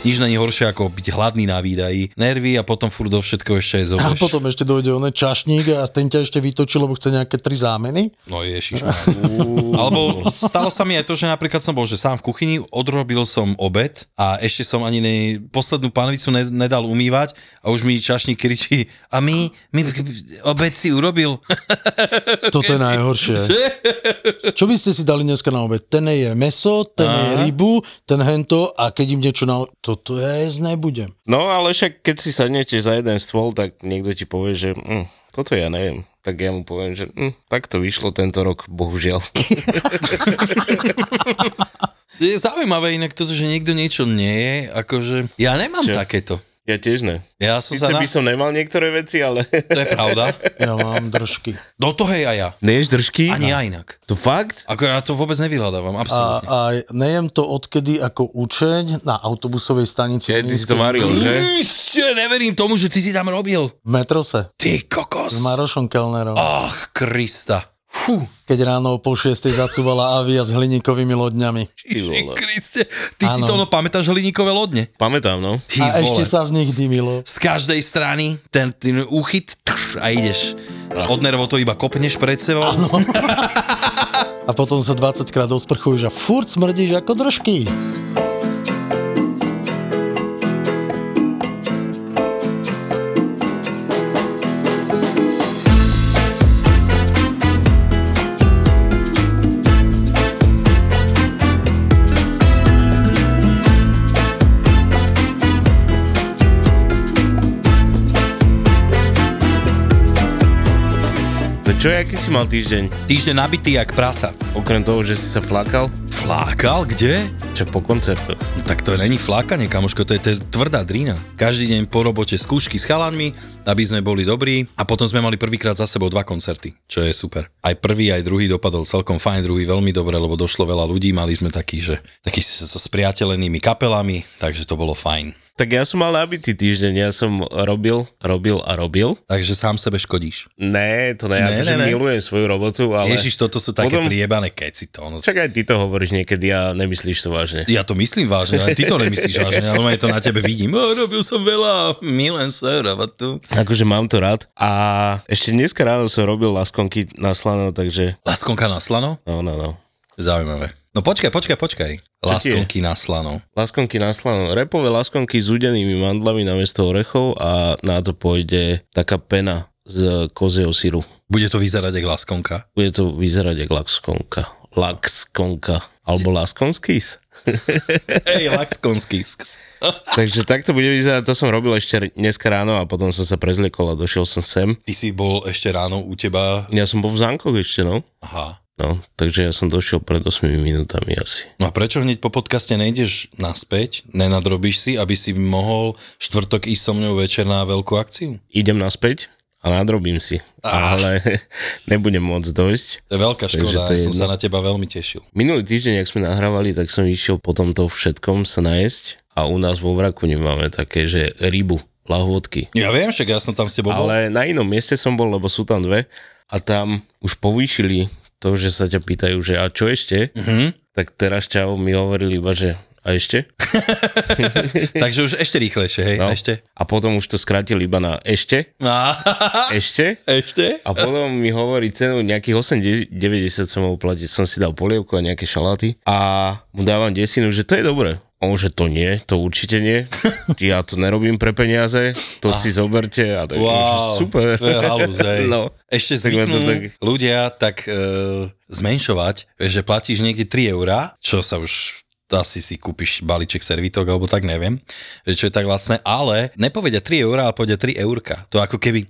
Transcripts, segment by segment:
Nič není horšie ako byť hladný na výdaji, nervy a potom furt do všetko ešte aj A zoberieš. potom ešte dojde oné čašník a ten ťa ešte vytočí, lebo chce nejaké tri zámeny. No ježiš. Alebo stalo sa mi aj to, že napríklad som bol, že sám v kuchyni, odrobil som obed a ešte som ani ne, poslednú panvicu ne, nedal umývať a už mi čašník kričí a my, my obed si urobil. Toto je najhoršie. Čo by ste si dali dneska na obed? Ten je meso, ten je rybu, ten hento a keď im niečo na... Toto ja jesť nebudem. No ale však keď si sadnete za jeden stôl, tak niekto ti povie, že hm, toto ja neviem. Tak ja mu poviem, že hm, tak to vyšlo tento rok, bohužiaľ. Je zaujímavé inak toto, že niekto niečo nie je, akože ja nemám Čo? takéto. Ja tiež ne. Ja som Sice sa na... by som nemal niektoré veci, ale... To je pravda. Ja mám držky. Do toho je aj ja. Neješ držky? Ani ja inak. To fakt? Ako ja to vôbec nevyhľadávam, A, absolútne. a nejem to odkedy ako učeň na autobusovej stanici. Keď ty si to varil, že? Ešte neverím tomu, že ty si tam robil. V metrose. Ty kokos. S Marošom Kellnerom. Ach, Krista. Fú, Keď ráno o pol šiestej zacúvala avia s hliníkovými lodňami. Ježi vole. Kriste. Ty si Áno. to no pamätáš hliníkové lodne? Pamätám, no. Ty A ešte vole. sa z nich dymilo. Z každej strany ten, ten úchyt a ideš. Od nervo to iba kopneš pred sebou. A potom sa 20 krát osprchuješ a furt smrdíš ako držky. Čo, aký si mal týždeň? Týždeň nabitý jak prasa. Okrem toho, že si sa flakal? Flákal? Kde? Čo po koncertoch? No tak to není flákanie, kamoško, to je, to je tvrdá drína. Každý deň po robote skúšky s chalanmi, aby sme boli dobrí a potom sme mali prvýkrát za sebou dva koncerty, čo je super. Aj prvý, aj druhý dopadol celkom fajn, druhý veľmi dobre, lebo došlo veľa ľudí, mali sme taký, že taký so, spriateľenými kapelami, takže to bolo fajn. Tak ja som mal nabitý týždeň, ja som robil, robil a robil. Takže sám sebe škodíš. Ne, to ne, Ne, akože ne, ne. milujem svoju robotu, ale... Ježiš, toto sú také potom- priebané keci to. No. Aj ty to hovoríš niekedy a nemyslíš to vážne. Ja to myslím vážne, ale ty to nemyslíš vážne, ale to na tebe vidím. O, robil som veľa, milujem sa, tu. Akože mám to rád. A ešte dneska ráno som robil laskonky na slano, takže... Laskonka na slano? No, no, no. Zaujímavé. No počkaj, počkaj, počkaj. Laskonky na slano. Laskonky na slano. Repové laskonky s udenými mandlami namiesto orechov a na to pôjde taká pena z kozieho syru. Bude to vyzerať ako laskonka. Bude to vyzerať ako laxkonka. Laxkonka. Alebo laskonskis. Hej, laxkonský. Takže takto bude vyzerať, to som robil ešte dneska ráno a potom som sa prezliekol a došiel som sem. Ty si bol ešte ráno u teba. Ja som bol v Zánkoch ešte, no. Aha. No, takže ja som došiel pred 8 minútami asi. No a prečo hneď po podcaste nejdeš naspäť, nenadrobíš si, aby si mohol štvrtok ísť so mnou večer na veľkú akciu? Idem naspäť a nadrobím si, Ah. ale nebudem môcť dojsť. To je veľká škoda, to ja je som sa na teba veľmi tešil. Minulý týždeň, ak sme nahrávali, tak som išiel po tomto všetkom sa najesť a u nás vo Vrakuni máme také, že rybu, lahôdky. Ja viem, však ja som tam s tebou bol. Ale na inom mieste som bol, lebo sú tam dve a tam už povýšili to, že sa ťa pýtajú, že a čo ešte, mm-hmm. tak teraz čau mi hovorili iba, že a ešte? Takže už ešte rýchlejšie, hej, No. ešte. A potom už to skrátili iba na ešte, A, ešte. ešte? A potom mi hovorí cenu nejakých 8,90 som platiť. Som si dal polievku a nejaké šaláty a mu dávam desinu, že to je dobré. On, že to nie, to určite nie. Ja to nerobím pre peniaze, to si zoberte a tak, Wow, super. to je hej. No. Ešte zvyknú tak- ľudia tak e, zmenšovať, že platíš niekde 3 eurá, čo sa už asi si kúpiš balíček servitok, alebo tak neviem, že čo je tak lacné, ale nepovedia 3 eurá, ale povedia 3 eurka. To ako keby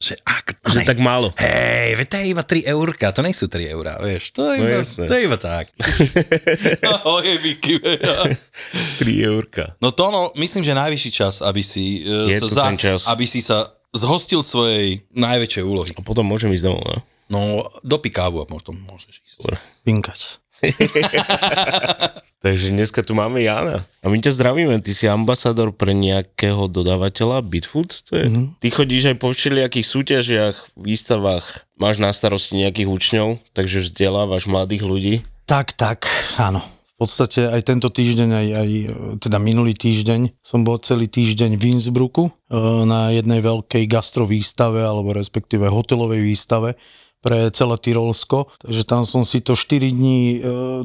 Že, ak, Že tak málo. Hej, to je iba 3 eurka, to nie sú 3 eurá, vieš, to je No iba, jasné. to je iba tak. Ahoj, Vicky, 3 eurka. No to no, myslím, že najvyšší čas, aby si, uh, Je sa ten čas. aby si sa zhostil svojej najväčšej úlohy. A potom môžem ísť domov, no? No, dopí kávu a potom môžeš ísť. Dobre. Pinkať. Takže dneska tu máme Jana. A my ťa zdravíme, ty si ambasador pre nejakého dodávateľa Bitfood? To je? Mm-hmm. Ty chodíš aj po všelijakých súťažiach, výstavách, máš na starosti nejakých učňov, takže vzdelávaš mladých ľudí. Tak, tak, áno. V podstate aj tento týždeň, aj, aj teda minulý týždeň som bol celý týždeň v Innsbrucku e, na jednej veľkej gastrovýstave, alebo respektíve hotelovej výstave pre celé Tyrolsko. Takže tam som si to 4 dní e,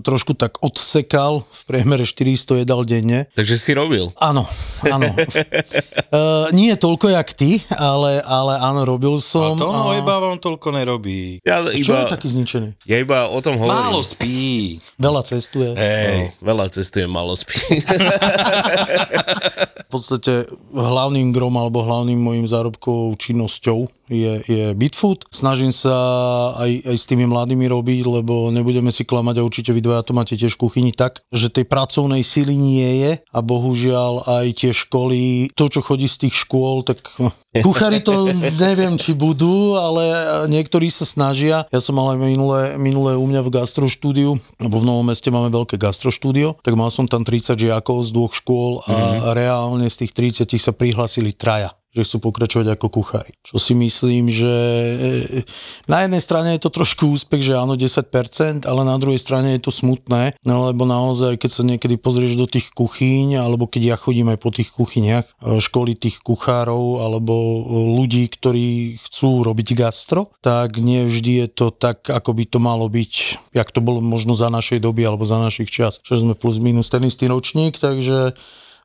trošku tak odsekal, v priemere 400 jedal denne. Takže si robil. Áno, áno. uh, nie je toľko jak ty, ale, ale áno, robil A som. to no, iba on toľko nerobí. Ja Čo je iba, taký zničený? ja iba o tom hovorím. Málo spí. Veľa cestuje. Hej, No, veľa cestuje, málo spí. V podstate hlavným grom alebo hlavným mojim zárobkovou činnosťou je, je Bitfood. Snažím sa aj, aj s tými mladými robiť, lebo nebudeme si klamať a určite vy dvaja to máte tiež v kuchyni tak, že tej pracovnej sily nie je a bohužiaľ aj tie školy, to čo chodí z tých škôl, tak kuchári to neviem, či budú, ale niektorí sa snažia. Ja som mal aj minulé, minulé u mňa v gastroštúdiu, lebo v Novom meste máme veľké gastroštúdio, tak mal som tam 30 žiakov z dvoch škôl a mm-hmm. reálne z tých 30 sa prihlásili traja že chcú pokračovať ako kuchári. Čo si myslím, že e, na jednej strane je to trošku úspech, že áno 10%, ale na druhej strane je to smutné, lebo naozaj, keď sa niekedy pozrieš do tých kuchyň, alebo keď ja chodím aj po tých kuchyniach, e, školy tých kuchárov, alebo e, ľudí, ktorí chcú robiť gastro, tak nie vždy je to tak, ako by to malo byť, jak to bolo možno za našej doby, alebo za našich čas. Že sme plus minus ten istý ročník, takže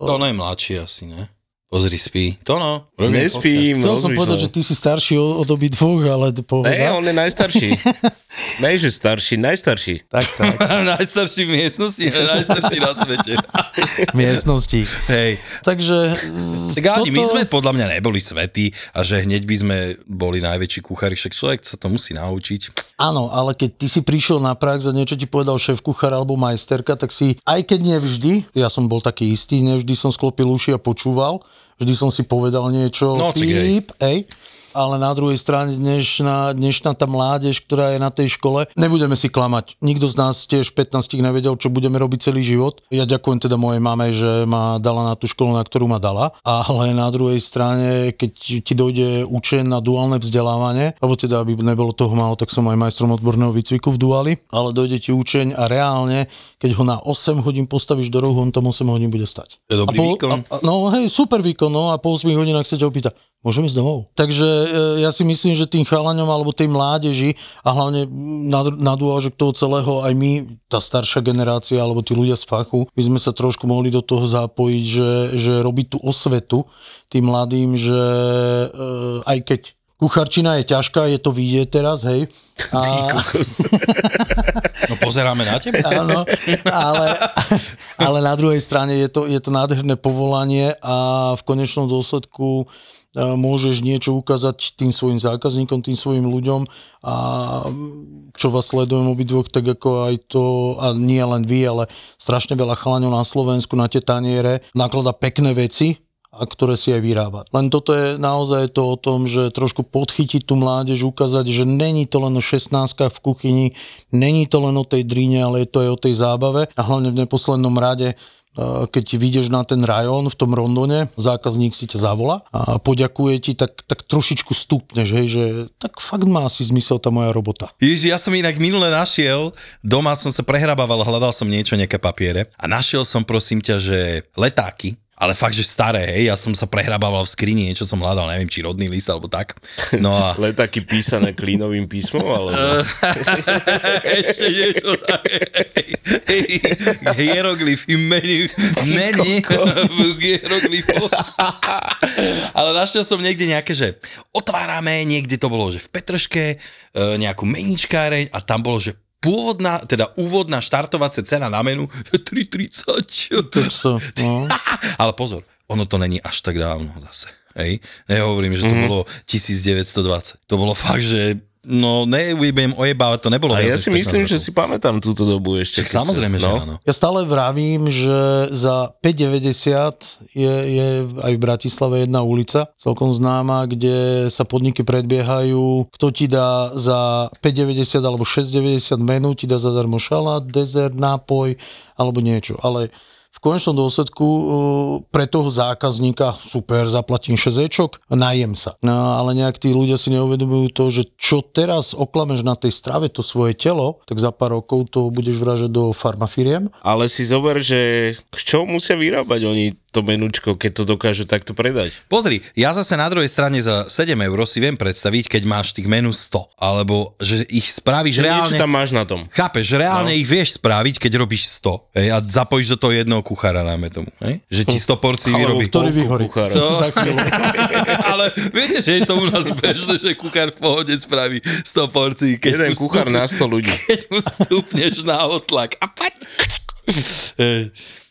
to no je mladší asi, ne? Pozri, spí. To no. robím Nespím. Chcel som povedať, že ty si starší od, od obi dvoch, ale Ne, povedal. on je najstarší. ne, že starší, najstarší. Tak, tak. najstarší v miestnosti, najstarší na svete. miestnosti. Hej. Takže... Tak ani my sme podľa mňa neboli svetí a že hneď by sme boli najväčší kuchári, však človek sa to musí naučiť. Áno, ale keď ty si prišiel na prax a niečo ti povedal šéf kuchár alebo majsterka, tak si, aj keď nevždy, ja som bol taký istý, nevždy som sklopil uši a počúval, vždy som si povedal niečo, No, píp, hej. Ale na druhej strane dnešná, dnešná tá mládež, ktorá je na tej škole, nebudeme si klamať. Nikto z nás tiež 15 nevedel, čo budeme robiť celý život. Ja ďakujem teda mojej mame, že ma dala na tú školu, na ktorú ma dala. Ale na druhej strane, keď ti dojde učen na duálne vzdelávanie, alebo teda, aby nebolo toho málo, tak som aj majstrom odborného výcviku v duáli, ale dojde ti učeň a reálne, keď ho na 8 hodín postavíš do rohu, on tam 8 hodín bude stať. Je dobrý a po, výkon. A, a, no hej, super výkon, no a po 8 hodinách sa ťa opýta, môžem ísť domov. Takže e, ja si myslím, že tým chalaňom alebo tej mládeži a hlavne na, na dôvažok toho celého aj my, tá staršia generácia alebo tí ľudia z fachu, by sme sa trošku mohli do toho zapojiť, že, že robiť tú osvetu tým mladým, že e, aj keď kucharčina je ťažká, je to vidieť teraz, hej. A, No pozeráme na teba. Áno, ale, ale na druhej strane je to, je to nádherné povolanie a v konečnom dôsledku môžeš niečo ukázať tým svojim zákazníkom, tým svojim ľuďom a čo vás sledujem obidvoch, tak ako aj to, a nie len vy, ale strašne veľa chalaňov na Slovensku, na tie taniere, naklada pekné veci, a ktoré si aj vyrába. Len toto je naozaj to o tom, že trošku podchytiť tú mládež, ukázať, že není to len o 16 v kuchyni, není to len o tej dríne, ale je to aj o tej zábave a hlavne v neposlednom rade keď vyjdeš na ten rajón v tom rondone, zákazník si ťa zavolá a poďakuje ti, tak, tak trošičku stupneš, hej, že tak fakt má asi zmysel tá moja robota. Ježiš, ja som inak minule našiel, doma som sa prehrabával, hľadal som niečo, nejaké papiere a našiel som prosím ťa, že letáky, ale fakt, že staré, hej, ja som sa prehrabával v skrini, niečo som hľadal, neviem, či rodný list alebo tak. No a... Letáky písané klínovým písmom, alebo... Ešte niečo také. Hieroglyfy, menu, menu v hieroglyfoch. Ale našiel som niekde nejaké, že otvárame, niekde to bolo, že v Petrške, e, nejakú meničkáreň a tam bolo, že pôvodná, teda úvodná štartovacia cena na menu 3,30. Tak sa, no. Ale pozor, ono to není až tak dávno zase. hej. Nehovorím, že to mm-hmm. bolo 1920. To bolo fakt, že No, nebudem ojebávať, to nebolo A ja si 15 myslím, že rokov. si pamätám túto dobu ešte. Však samozrejme, sa- že no. áno. Ja stále vravím, že za 5,90 je, je aj v Bratislave jedna ulica, celkom známa, kde sa podniky predbiehajú. Kto ti dá za 5,90 alebo 6,90 menu, ti dá zadarmo šalát, dezert, nápoj alebo niečo. Ale v konečnom dôsledku uh, pre toho zákazníka super, zaplatím 6 ečok, najem sa. No, ale nejak tí ľudia si neuvedomujú to, že čo teraz oklameš na tej strave to svoje telo, tak za pár rokov to budeš vražať do farmafiriem Ale si zober, že čo musia vyrábať oni to menučko, keď to dokážu takto predať. Pozri, ja zase na druhej strane za 7 eur si viem predstaviť, keď máš tých menu 100, alebo že ich spravíš Že reálne... niečo tam máš na tom. Chápeš, že reálne no. ich vieš spraviť, keď robíš 100 hej, a zapojíš do toho jedného kuchára, najmä tomu. Hej? Že ti 100 porcií vyrobí. ktorý vyhorí. To, ale viete, že je to u nás bežné, že kuchár v pohode spraví 100 porcií, keď Jeden kuchár na 100 ľudí. keď mu stúpneš na otlak a pať.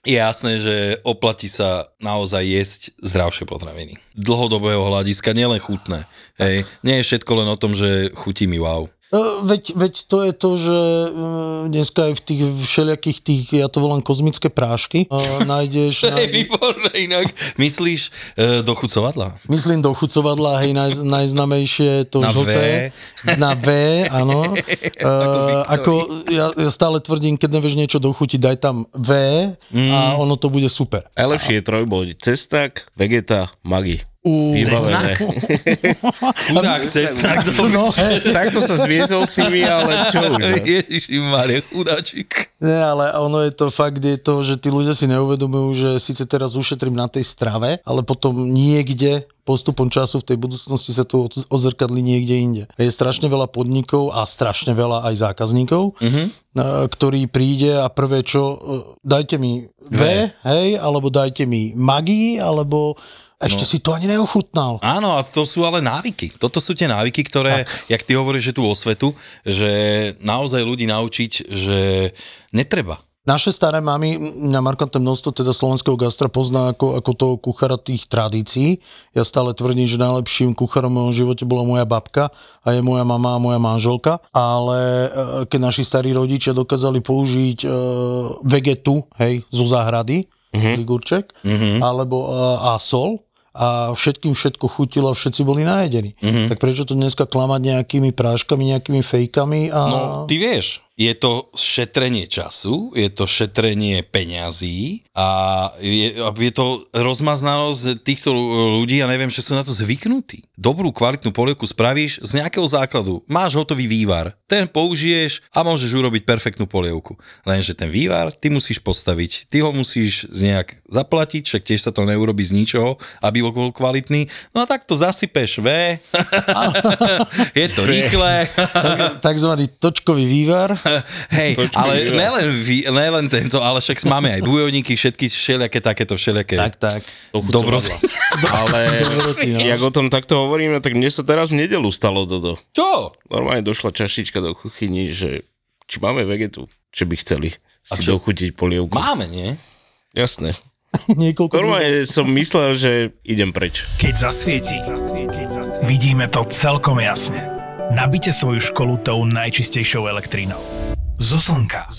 Je jasné, že oplatí sa naozaj jesť zdravšie potraviny. Dlhodobého hľadiska, nielen chutné. Hej. Nie je všetko len o tom, že chutí mi wow. No, Veď, veď to je to, že uh, dneska aj v tých všelijakých tých, ja to volám kozmické prášky, nájdeš, To je nájdeš výborné inak. Myslíš e, do chucovadla? myslím do chucovadla, hej, naj, najznamejšie to Na žlté. Na V, áno. Uh, ako ja, ja stále tvrdím, keď nevieš niečo dochutiť, daj tam V a ono to bude super. Najlepšie je trojbod. Cestak, vegeta, magi. U, Vybavené. Chudák cesták do... no, Takto sa zviezol si mi, ale čo už. no? Ježišmarja, chudáčik. Ne, ale ono je to fakt, je to, že tí ľudia si neuvedomujú, že síce teraz ušetrím na tej strave, ale potom niekde postupom času v tej budúcnosti sa to od- odzrkadlí niekde inde. Je strašne veľa podnikov a strašne veľa aj zákazníkov, mm-hmm. ktorý príde a prvé čo, e, dajte mi V, V. hej, alebo dajte mi magii, alebo ešte no. si to ani neochutnal. Áno, a to sú ale návyky. Toto sú tie návyky, ktoré, tak. jak ty hovoríš, že tú osvetu, že naozaj ľudí naučiť, že netreba. Naše staré mamy, mňa markantné množstvo teda slovenského gastra pozná ako, ako toho kuchára tých tradícií. Ja stále tvrdím, že najlepším kuchárom v mojom živote bola moja babka a je moja mama a moja manželka. Ale e, keď naši starí rodičia dokázali použiť e, vegetu, hej, zo záhrady, uh-huh. ligurček, uh-huh. alebo e, a sol, a všetkým všetko chutilo a všetci boli najedení. Mm-hmm. Tak prečo to dneska klamať nejakými práškami, nejakými fejkami? A... No, ty vieš, je to šetrenie času, je to šetrenie peňazí a je, a je to rozmaznanosť týchto ľudí, ja neviem, že sú na to zvyknutí. Dobrú kvalitnú polievku spravíš z nejakého základu. Máš hotový vývar, ten použiješ a môžeš urobiť perfektnú polievku. Lenže ten vývar ty musíš postaviť, ty ho musíš z nejak zaplatiť, však tiež sa to neurobi z ničoho, aby bol kvalitný. No a tak to zasypeš, ve. je to rýchle. Takzvaný točkový vývar. Hej, ale vývar. nelen, vy, nelen tento, ale však máme aj bujovníky, všetky všelijaké takéto všelijaké. tak. Dobro. Ale Dobroty, no. jak o tom takto hovoríme, tak mne sa teraz v nedelu stalo toto. Čo? Normálne došla čašička do kuchyni, že či máme vegetu, či by chceli si čo? dochutiť polievku. Máme, nie? Jasné. Niekoľko dní. Normálne som myslel, že idem preč. Keď zasvieti, vidíme to celkom jasne. Nabite svoju školu tou najčistejšou elektrínou. Zo slnka.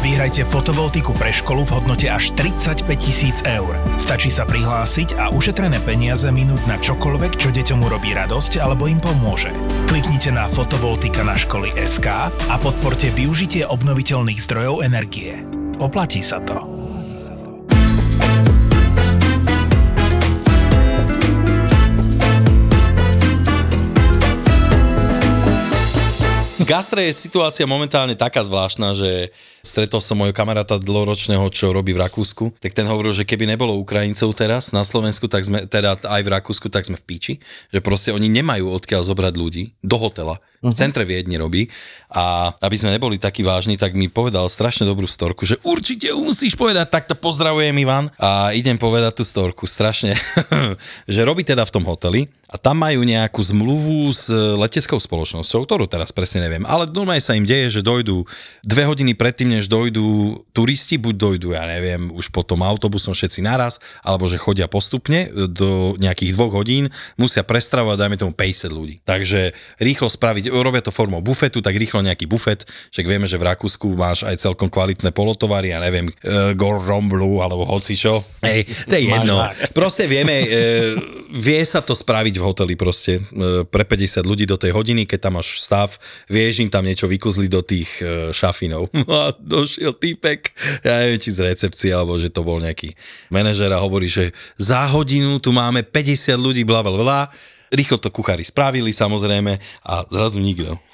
Vyhrajte fotovoltiku pre školu v hodnote až 35 tisíc eur. Stačí sa prihlásiť a ušetrené peniaze minúť na čokoľvek, čo deťom urobí radosť alebo im pomôže. Kliknite na fotovoltika na školy SK a podporte využitie obnoviteľných zdrojov energie. Oplatí sa to. V gastre je situácia momentálne taká zvláštna, že stretol som môjho kamaráta dlhoročného, čo robí v Rakúsku, tak ten hovoril, že keby nebolo Ukrajincov teraz na Slovensku, tak sme, teda aj v Rakúsku, tak sme v píči, že proste oni nemajú odkiaľ zobrať ľudí do hotela. V centre Viedni robí. A aby sme neboli takí vážni, tak mi povedal strašne dobrú storku, že určite musíš povedať, takto pozdravujem Ivan. A idem povedať tú storku strašne, že robí teda v tom hoteli a tam majú nejakú zmluvu s leteckou spoločnosťou, ktorú teraz presne neviem, ale normálne sa im deje, že dojdú dve hodiny predtým, než dojdú turisti, buď dojdú, ja neviem, už potom autobusom všetci naraz, alebo že chodia postupne do nejakých dvoch hodín, musia prestravovať, dajme tomu 50 ľudí. Takže rýchlo spraviť, robia to formou bufetu, tak rýchlo nejaký bufet, však vieme, že v Rakúsku máš aj celkom kvalitné polotovary, ja neviem, e, Blue, alebo hocičo. Hej, to je jedno. Proste vieme, e, vie sa to spraviť v hoteli proste e, pre 50 ľudí do tej hodiny, keď tam máš stav, vieš im tam niečo vykuzliť do tých e, šafinov. A došiel týpek, ja neviem, či z recepcie, alebo že to bol nejaký manažer a hovorí, že za hodinu tu máme 50 ľudí, bla bla bla. Rýchlo to kuchári spravili samozrejme a zrazu nikto.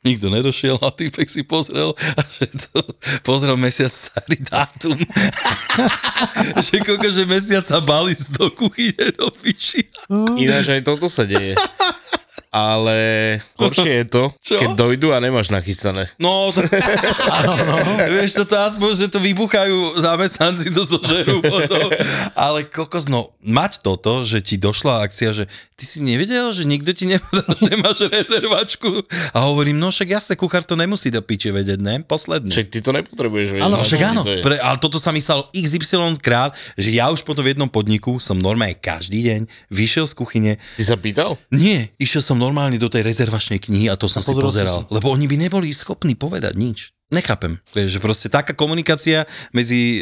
Nikto nedošiel a týpek si pozrel a že to, pozrel mesiac starý dátum. že koľko, že mesiac sa bali z do kuchyne do piči. Ináč aj toto sa deje. Ale horšie je to, Čo? keď dojdu a nemáš nachystané. No, to, no. vieš, toto aspoň, že to vybuchajú zamestnanci, to zožerú potom. Ale kokos, no, mať toto, že ti došla akcia, že ty si nevedel, že nikto ti nevedel, že nemáš rezervačku. A hovorím, no však jasne, kuchár to nemusí do piče vedieť, ne? Posledný. Však ty to nepotrebuješ vedieť. Áno, no, však áno. to. Pre, ale toto sa mi stalo XY krát, že ja už potom v jednom podniku som normálne každý deň vyšiel z kuchyne. Ty sa pýtal? Nie, išiel som normálne do tej rezervačnej knihy a to som si pozrel si pozeral. Lebo oni by neboli schopní povedať nič. Nechápem. Vieš, že proste taká komunikácia medzi e,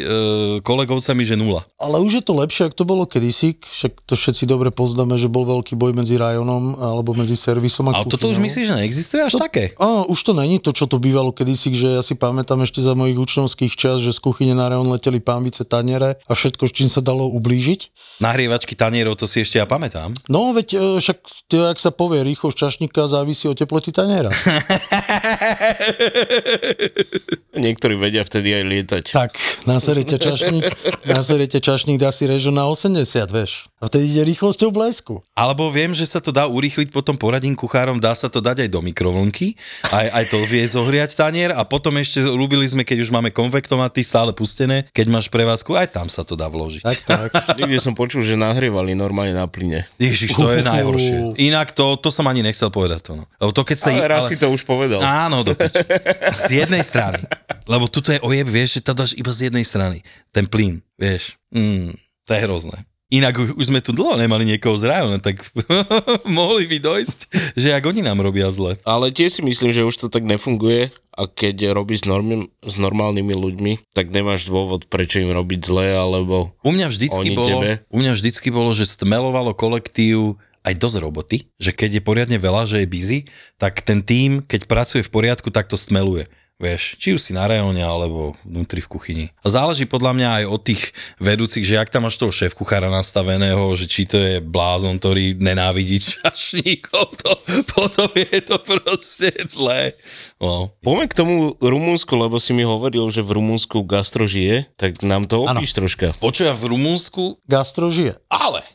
kolegovcami, že nula. Ale už je to lepšie, ako to bolo kedysi, však to všetci dobre poznáme, že bol veľký boj medzi rajonom alebo medzi servisom a Ale toto už myslíš, že neexistuje až také? Áno, už to není to, čo to bývalo kedysi, že ja si pamätám ešte za mojich učňovských čas, že z kuchyne na rajon leteli pánvice taniere a všetko, s čím sa dalo ublížiť. Nahrievačky tanierov, to si ešte ja pamätám. No, veď e, však, to, jak sa povie, rýchlosť čašníka závisí od teploty taniera. Niektorí vedia vtedy aj lietať. tak, naserete čašník, naserete čašník, dá si režu na 80, vieš. A vtedy ide rýchlosťou blesku. Alebo viem, že sa to dá urýchliť, potom poradím kuchárom, dá sa to dať aj do mikrovlnky, aj, aj to vie zohriať tanier a potom ešte ľúbili sme, keď už máme konvektomaty stále pustené, keď máš prevádzku, aj tam sa to dá vložiť. Tak, tak. Niekde som počul, že nahrievali normálne na plyne. Ježiš, to je najhoršie. Inak to, to som ani nechcel povedať to. No. Lebo to keď sa... Ale raz si to už povedal. Áno, do. Z jednej strany. Lebo tuto je ojeb, vieš, že to dáš iba z jednej strany. Ten plyn, vieš. Mm, to je hrozné. Inak už, už sme tu dlho nemali niekoho z rajona, tak mohli by dojsť, že ak oni nám robia zle. Ale tiež si myslím, že už to tak nefunguje a keď robíš s, normi, s normálnymi ľuďmi, tak nemáš dôvod, prečo im robiť zle, alebo U mňa vždycky bolo, tebe? u mňa vždycky bolo, že stmelovalo kolektív aj dosť roboty, že keď je poriadne veľa, že je busy, tak ten tým, keď pracuje v poriadku, tak to stmeluje. Vieš, či už si na rajone, alebo vnútri v kuchyni. A záleží podľa mňa aj od tých vedúcich, že ak tam máš toho šéf kuchára nastaveného, že či to je blázon, ktorý nenávidí čašníkov, to, potom je to proste zlé. No. Poďme k tomu Rumunsku, lebo si mi hovoril, že v Rumunsku gastro žije, tak nám to opíš troška. Počuj, v Rumunsku, Gastro žije. ale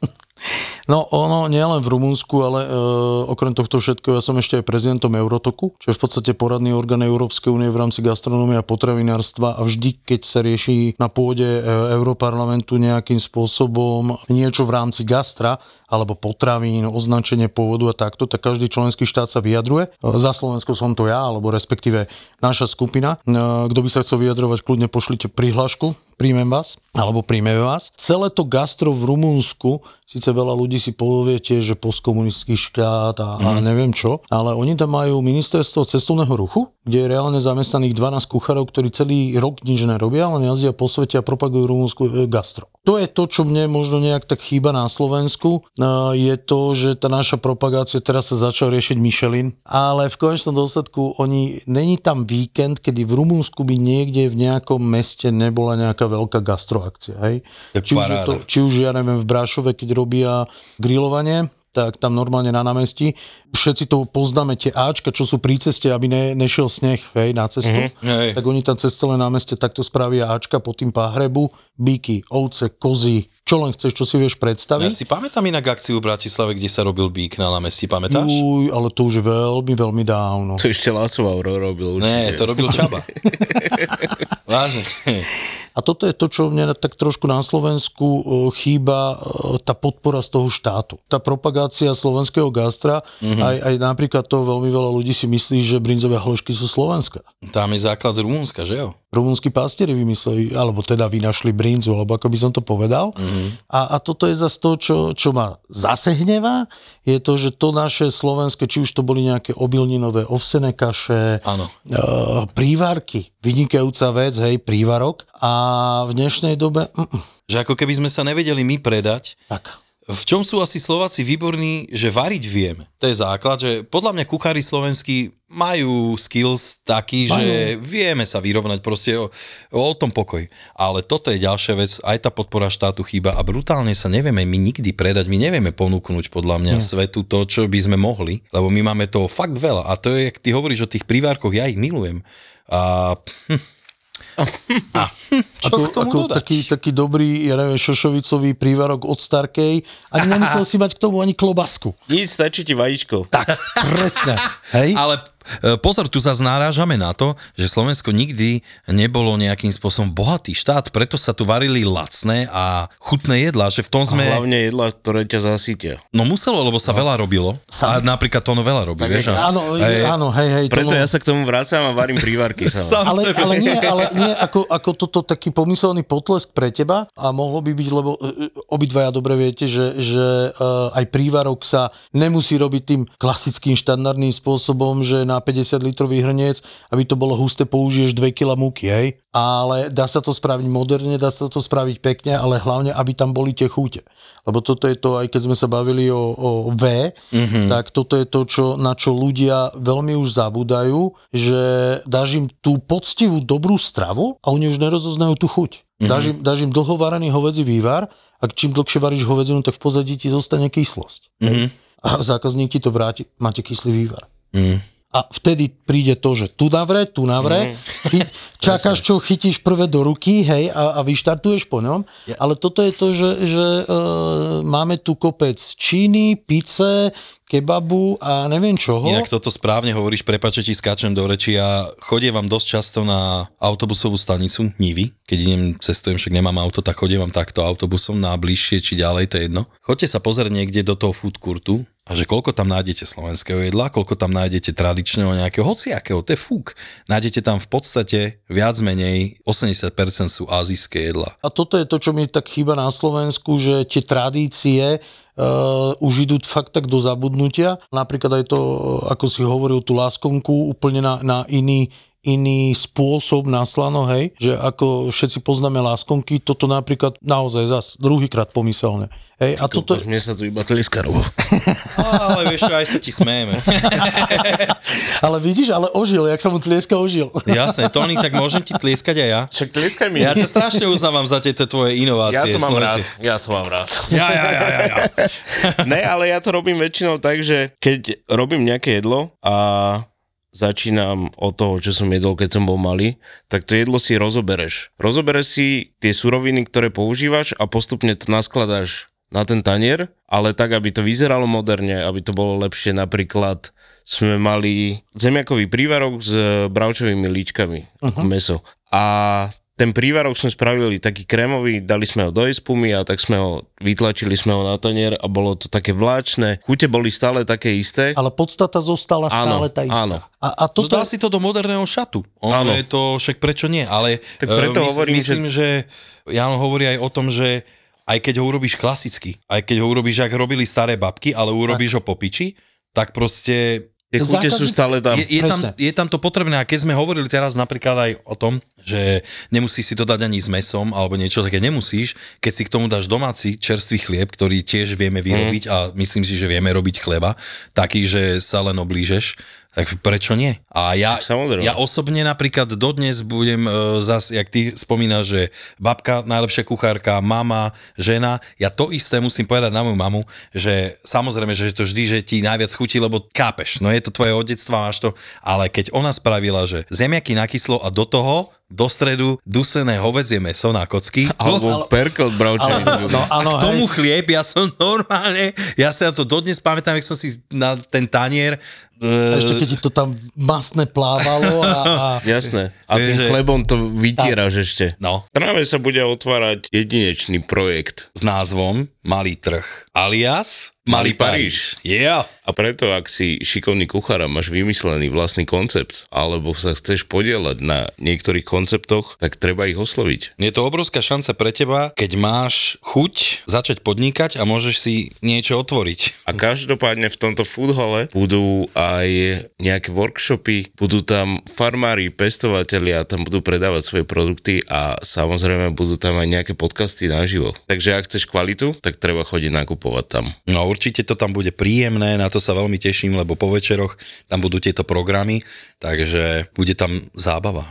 No ono nie len v Rumunsku, ale e, okrem tohto všetkého ja som ešte aj prezidentom Eurotoku, čo je v podstate poradný orgán Európskej únie v rámci gastronomie a potravinárstva a vždy, keď sa rieši na pôde e, Európarlamentu nejakým spôsobom niečo v rámci gastra alebo potravín, označenie pôvodu a takto, tak každý členský štát sa vyjadruje. Za Slovensko som to ja, alebo respektíve naša skupina. E, Kto by sa chcel vyjadrovať, kľudne pošlite prihlášku, príjmem vás, alebo príjmeme vás. Celé to gastro v Rumunsku, síce veľa ľudí si poviete, že postkomunistický štát a, a neviem čo, ale oni tam majú ministerstvo cestovného ruchu, kde je reálne zamestnaných 12 kuchárov, ktorí celý rok nič nerobia, len jazdia po svete a propagujú Rumunsku e, gastro. To je to, čo mne možno nejak tak chýba na Slovensku, e, je to, že tá naša propagácia teraz sa začal riešiť Michelin, ale v konečnom dôsledku oni, není tam víkend, kedy v Rumunsku by niekde v nejakom meste nebola nejaká veľká gastroakcia, hej? Či už, je to, či už, ja neviem, v Brášove, keď robia grilovanie, tak tam normálne na námestí. Všetci to poznáme, tie Ačka, čo sú pri ceste, aby ne, nešiel sneh hej, na cestu. Mhm, hej. Tak oni tam cez celé námestie takto spravia Ačka po tým páhrebu, bíky, ovce, kozy, čo len chceš, čo si vieš ja predstaviť. si pamätám inak akciu v Bratislave, kde sa robil bík na námestí, pamätáš? Uj, ale to už je veľmi, veľmi dávno. To ešte Laco Auro robil určite. Nie, to robil Čaba. Vážne. A toto je to, čo mne tak trošku na Slovensku e, chýba, e, tá podpora z toho štátu. Tá propagácia slovenského gastra, mm-hmm. aj, aj napríklad to veľmi veľa ľudí si myslí, že brinzové hložky sú slovenské. Tam je základ z Rumunska, že jo? Rumunskí pastieri vymysleli, alebo teda vynašli brinzu, alebo ako by som to povedal. Mm-hmm. A, a toto je zase to, čo, čo ma zase hnevá, je to, že to naše slovenské, či už to boli nejaké obilninové ovsené kaše, Áno. Uh, prívarky, vynikajúca vec, hej, prívarok. A v dnešnej dobe, mm, Že ako keby sme sa nevedeli my predať, tak, v čom sú asi Slováci výborní, že variť vieme. To je základ, že podľa mňa kuchári slovenskí majú skills taký, Majú. že vieme sa vyrovnať proste o, o tom pokoj. Ale toto je ďalšia vec, aj tá podpora štátu chýba a brutálne sa nevieme my nikdy predať, my nevieme ponúknuť podľa mňa svetu to, čo by sme mohli, lebo my máme toho fakt veľa a to je, jak ty hovoríš o tých privárkoch, ja ich milujem. A hm, a čo ako, k tomu ako dodať? taký, taký dobrý, ja neviem, šošovicový prívarok od Starkej. Ani nemusel si mať k tomu ani klobasku. Nic, stačí ti vajíčko. Tak, presne. Hej? Ale pozor, tu zase narážame na to, že Slovensko nikdy nebolo nejakým spôsobom bohatý štát, preto sa tu varili lacné a chutné jedlá, že v tom A sme... hlavne jedla, ktoré ťa zasytia. No muselo, lebo sa veľa robilo. A napríklad to no veľa robí, vieš. a- Áno, Hej. áno, hej, hej. to Preto no- ja sa k tomu vrácam a varím prívarky. Sám ale, sebe. ale nie, ale nie ako, ako toto taký pomyselný potlesk pre teba a mohlo by byť, lebo e, e, obidvaja dobre viete, že, že uh, aj prívarok sa nemusí robiť tým klasickým štandardným spôsobom, že na 50 litrový hrniec, aby to bolo husté, použiješ 2 kg múky, hej? Ale dá sa to spraviť moderne, dá sa to spraviť pekne, ale hlavne, aby tam boli tie chúte. Lebo toto je to, aj keď sme sa bavili o, o V, mm-hmm. tak toto je to, čo, na čo ľudia veľmi už zabúdajú, že dáš im tú poctivú, dobrú stravu a oni už nerozoznajú tú chuť. Mm-hmm. Dáš, im, dáš im dlhovarený hovedzí vývar a čím dlhšie varíš hovedzinu, tak v pozadí ti zostane kyslosť. Mm-hmm. A zákazník ti to vráti, máte kyslý vývar. Mm. A vtedy príde to, že tu navre, tu navre, mm. chy, čakáš, čo chytíš prvé do ruky, hej, a, a vyštartuješ po ňom. Ja. Ale toto je to, že, že uh, máme tu kopec číny, pice, kebabu a neviem čoho. Inak toto správne hovoríš, prepáč, že ti skáčem do reči, ja chodievam dosť často na autobusovú stanicu Nivy, keď idem, cestujem, však nemám auto, tak chodievam takto autobusom na bližšie či ďalej, to je jedno. Choďte sa pozrieť niekde do toho food courtu a že koľko tam nájdete slovenského jedla, koľko tam nájdete tradičného nejakého, hociakého, to je fúk. Nájdete tam v podstate viac menej 80% sú azijské jedla. A toto je to, čo mi tak chýba na Slovensku, že tie tradície uh, už idú fakt tak do zabudnutia. Napríklad aj to, ako si hovoril, tú láskonku úplne na, na iný iný spôsob na slano, hej, že ako všetci poznáme láskonky, toto napríklad naozaj zas druhýkrát pomyselne. Hej, a toto... Mne sa tu iba tliska robo. Ale vieš, aj sa ti smejeme. Ale vidíš, ale ožil, jak sa mu tlieska ožil. Jasné, Tony, tak môžem ti tlieskať aj ja? Však tlieskaj mi. Ja ťa strašne uznávam za tieto tvoje ja inovácie. to mám slovenské. rád. Ja to mám rád. Ja, ja, ja, ja, ja. ne, ale ja to robím väčšinou tak, že keď robím nejaké jedlo a začínam od toho, čo som jedol, keď som bol malý, tak to jedlo si rozobereš. Rozobereš si tie suroviny, ktoré používaš a postupne to naskladáš na ten tanier, ale tak, aby to vyzeralo moderne, aby to bolo lepšie. Napríklad sme mali zemiakový prívarok s bravčovými líčkami, uh-huh. meso. A ten prívarok sme spravili taký krémový, dali sme ho do espumy a tak sme ho, vytlačili sme ho na tanier a bolo to také vláčne. Chute boli stále také isté. Ale podstata zostala Áno, stále tá istá. áno. A, a No toto... dá si to do moderného šatu. Ono Áno. je to, však prečo nie, ale Tak preto eh, hovorím, myslím, že... Jan hovorí aj o tom, že aj keď ho urobíš klasicky, aj keď ho urobíš, ako robili staré babky, ale urobíš ho po piči, tak proste Tie chute sú zákazník- stále tam. je, je, tam, je tam to potrebné. A keď sme hovorili teraz napríklad aj o tom, že nemusíš si to dať ani s mesom alebo niečo také, nemusíš, keď si k tomu dáš domáci čerstvý chlieb, ktorý tiež vieme vyrobiť Mhm. a myslím si, že vieme robiť chleba, taký, že sa len oblížeš, tak prečo nie? A ja, ja osobne napríklad dodnes budem e, zas, jak ty spomínaš, že babka, najlepšia kuchárka, mama, žena, ja to isté musím povedať na moju mamu, že samozrejme, že to vždy, že ti najviac chutí, lebo kápeš, no je to tvoje od detstva, máš to, ale keď ona spravila, že zemiaky nakyslo a do toho do stredu dusené hovedzie meso na kocky. Alebo perkel bravčový. Ale, no, a k tomu hej. chlieb, ja som normálne, ja sa na to dodnes pamätám, jak som si na ten tanier A ešte keď ti to tam masne plávalo a, a Jasné. A tým že- chlebom to vytieraš ešte. No. V Trnave sa bude otvárať jedinečný projekt. s názvom Malý trh. Alias Malý Malý Paríž. Paríž. Yeah. A preto, ak si šikovný kuchár a máš vymyslený vlastný koncept, alebo sa chceš podielať na niektorých konceptoch, tak treba ich osloviť. Je to obrovská šanca pre teba, keď máš chuť začať podnikať a môžeš si niečo otvoriť. A každopádne v tomto foodhole budú aj nejaké workshopy, budú tam farmári, pestovatelia, tam budú predávať svoje produkty a samozrejme budú tam aj nejaké podcasty naživo. Takže ak chceš kvalitu, tak treba chodiť nakupovať tam. No určite to tam bude príjemné, na to sa veľmi teším, lebo po večeroch tam budú tieto programy, takže bude tam zábava.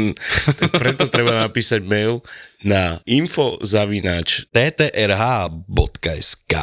tak preto treba napísať mail na info zavináč ttrh.sk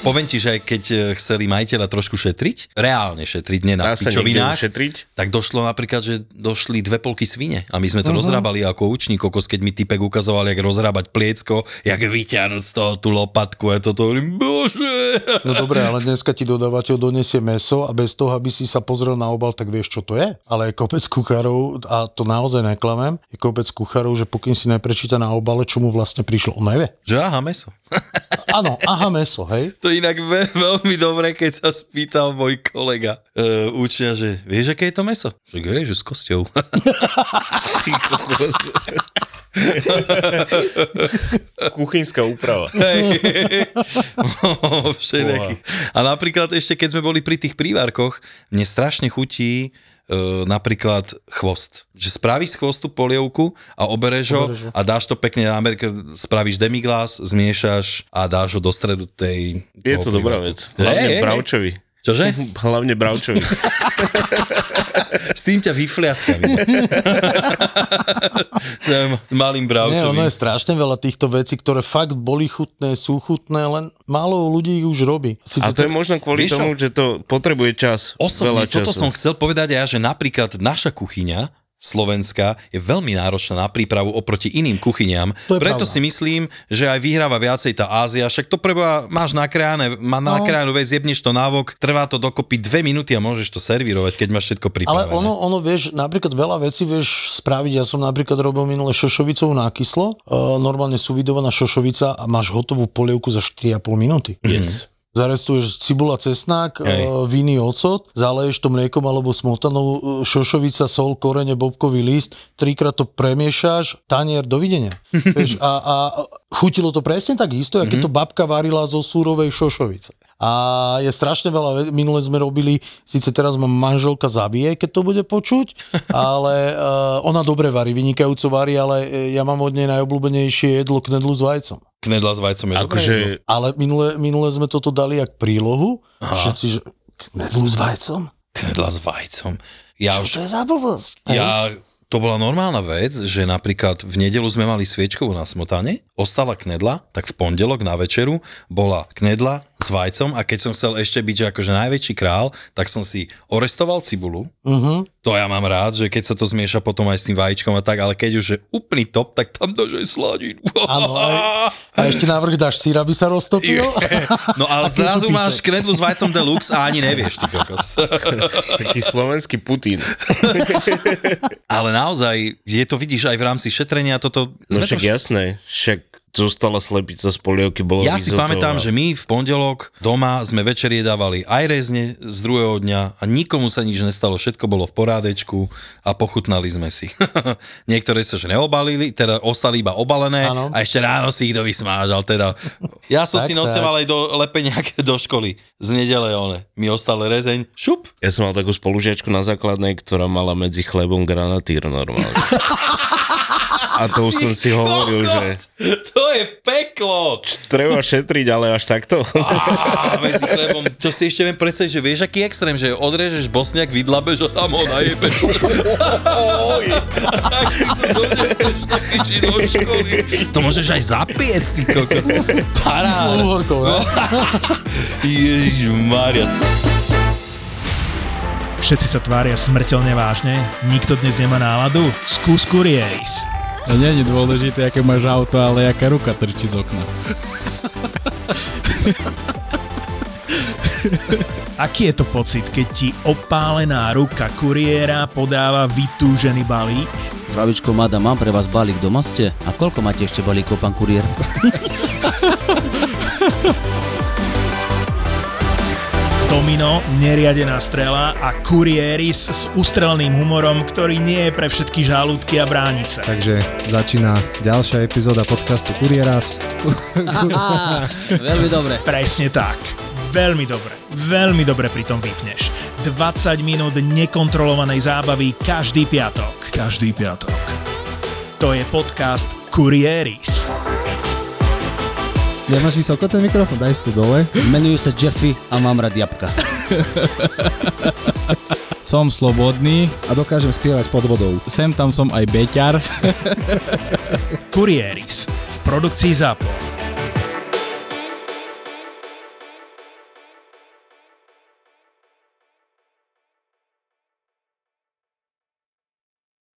Poviem ti, že aj keď eh, chceli majiteľa trošku šetriť, reálne šetriť, nie na pičovinách, ušetriť? tak došlo napríklad, že došli dve polky svine a my sme to uh-huh. rozrábali ako uční kokos, keď mi typek ukazoval, jak rozrábať pliecko, jak vyťahnuť z toho tú lopatku a toto hovorím, bože. No dobre, ale dneska ti dodávateľ donesie meso a bez toho, aby si sa pozrel na obal, tak vieš, čo to je. Ale je kopec kuchárov, a to naozaj neklamem, je kopec kuchárov, že pokým si neprečíta na obale, čo mu vlastne prišlo, on nevie. Že aha, meso. Áno, aha, meso, hej. To inak ve- veľmi dobre, keď sa spýtal môj kolega uh, učňa, že vieš, aké je to meso? Že vieš, že s kosťou. Kuchynská úprava. Všelijaký. A napríklad ešte, keď sme boli pri tých prívárkoch, mne strašne chutí e, napríklad chvost. Že spravíš z chvostu polievku a obereš ho a dáš to pekne na Amerike, spravíš demiglas, zmiešaš a dáš ho do stredu tej... Je to dobrá vec. Hlavne Hej, hej, bravčovi. Čože? Hlavne bravčovi. S tým ťa vyfliaskam. Tým malým Nie, bravčovým. ono je strašne veľa týchto vecí, ktoré fakt boli chutné, sú chutné, len málo ľudí ich už robí. A to je možno kvôli čo? tomu, že to potrebuje čas. Osobne, veľa času. toto som chcel povedať ja, že napríklad naša kuchyňa Slovenska je veľmi náročná na prípravu oproti iným kuchyniam. Je Preto pravda. si myslím, že aj vyhráva viacej tá Ázia. Však to preba, máš nakrájane, má No. nakrájanú vec, jebneš to návok, trvá to dokopy dve minúty a môžeš to servírovať, keď máš všetko Ale pripravené. ono, ono, vieš, napríklad veľa vecí vieš spraviť. Ja som napríklad robil minule šošovicovú nákyslo. Uh, normálne súvidovaná šošovica a máš hotovú polievku za 4,5 minúty. Yes. Zarestuješ cibula, cesnák, Hej. uh, vinný ocot, zaleješ to mliekom alebo smotanou, uh, šošovica, sol, korene, bobkový list, trikrát to premiešaš, tanier, dovidenia. Vieš, a, a chutilo to presne tak isto, ako to babka varila zo súrovej šošovice. A je strašne veľa, ve- minule sme robili, síce teraz ma manželka zabije, keď to bude počuť, ale uh, ona dobre varí, vynikajúco varí, ale eh, ja mám od nej najobľúbenejšie jedlo knedlu s vajcom. Knedla s vajcom je dobré Akože. Ale minule, minule sme toto dali jak prílohu. Aha. Všetci, že knedlu s vajcom? Knedla s vajcom. Ja Čo už to je za blbosť? Ja, to bola normálna vec, že napríklad v nedelu sme mali sviečkovú na smotane, ostala knedla, tak v pondelok na večeru bola knedla s vajcom a keď som chcel ešte byť že akože najväčší král, tak som si orestoval cibulu. Uh-huh. To ja mám rád, že keď sa to zmieša potom aj s tým vajíčkom a tak, ale keď už je úplný top, tak tam dáš aj sladinu. Áno, aj, a ešte návrh dáš sír, aby sa roztopil. No ale A zrazu máš knedlu s vajcom deluxe a ani nevieš, ty kokos. taký slovenský Putin. ale naozaj, je to vidíš aj v rámci šetrenia, toto... No však to- jasné, však zostala slepica z polievky, bola Ja si pamätám, že my v pondelok doma sme večer jedávali aj rezne z druhého dňa a nikomu sa nič nestalo, všetko bolo v porádečku a pochutnali sme si. Niektoré sa že neobalili, teda ostali iba obalené Áno. a ešte ráno si ich dovysmážal. Teda. Ja som Tak, si noseval aj do lepeniak do školy z nedele, one. Mi ostali rezeň, šup. Ja som mal takú spolužiačku na základnej, ktorá mala medzi chlebom granatír normálne. A to už som si hovoril, že To je peklo. treba šetriť, ale až takto. Á, medzi chlebom. To si ešte viem predstaviť, že vieš, aký extrém, že odrežeš bosniak, vydlabeš a tam ho najebeš. A tak to piči do školy. To môžeš aj zapiec, ty kokos. Paráda. uhorkou, ne? Ježiš Maria. Všetci sa tvária smrteľne vážne? Nikto dnes nemá náladu? Skús Kurieris. A nie je dôležité, aké máš auto, ale aká ruka trčí z okna. Aký je to pocit, keď ti opálená ruka kuriéra podáva vytúžený balík? Zdravičko, mada, mám pre vás balík doma ste? A koľko máte ešte balíkov, pán kuriér? Domino, neriadená strela a kuriéris s ústrelným humorom, ktorý nie je pre všetky žalúdky a bránice. Takže začína ďalšia epizóda podcastu Kurieras. Veľmi dobre. Presne tak. Veľmi dobre. Veľmi dobre pri tom vypneš. 20 minút nekontrolovanej zábavy každý piatok. Každý piatok. To je podcast Kurieris. Ja máš vysoko ten mikrofón, daj si to dole. Menujú sa Jeffy a mám rád jabka. Som slobodný, A dokážem spievať pod vodou. sem tam som aj beťar. Kurieris. V produkcii ZAPO.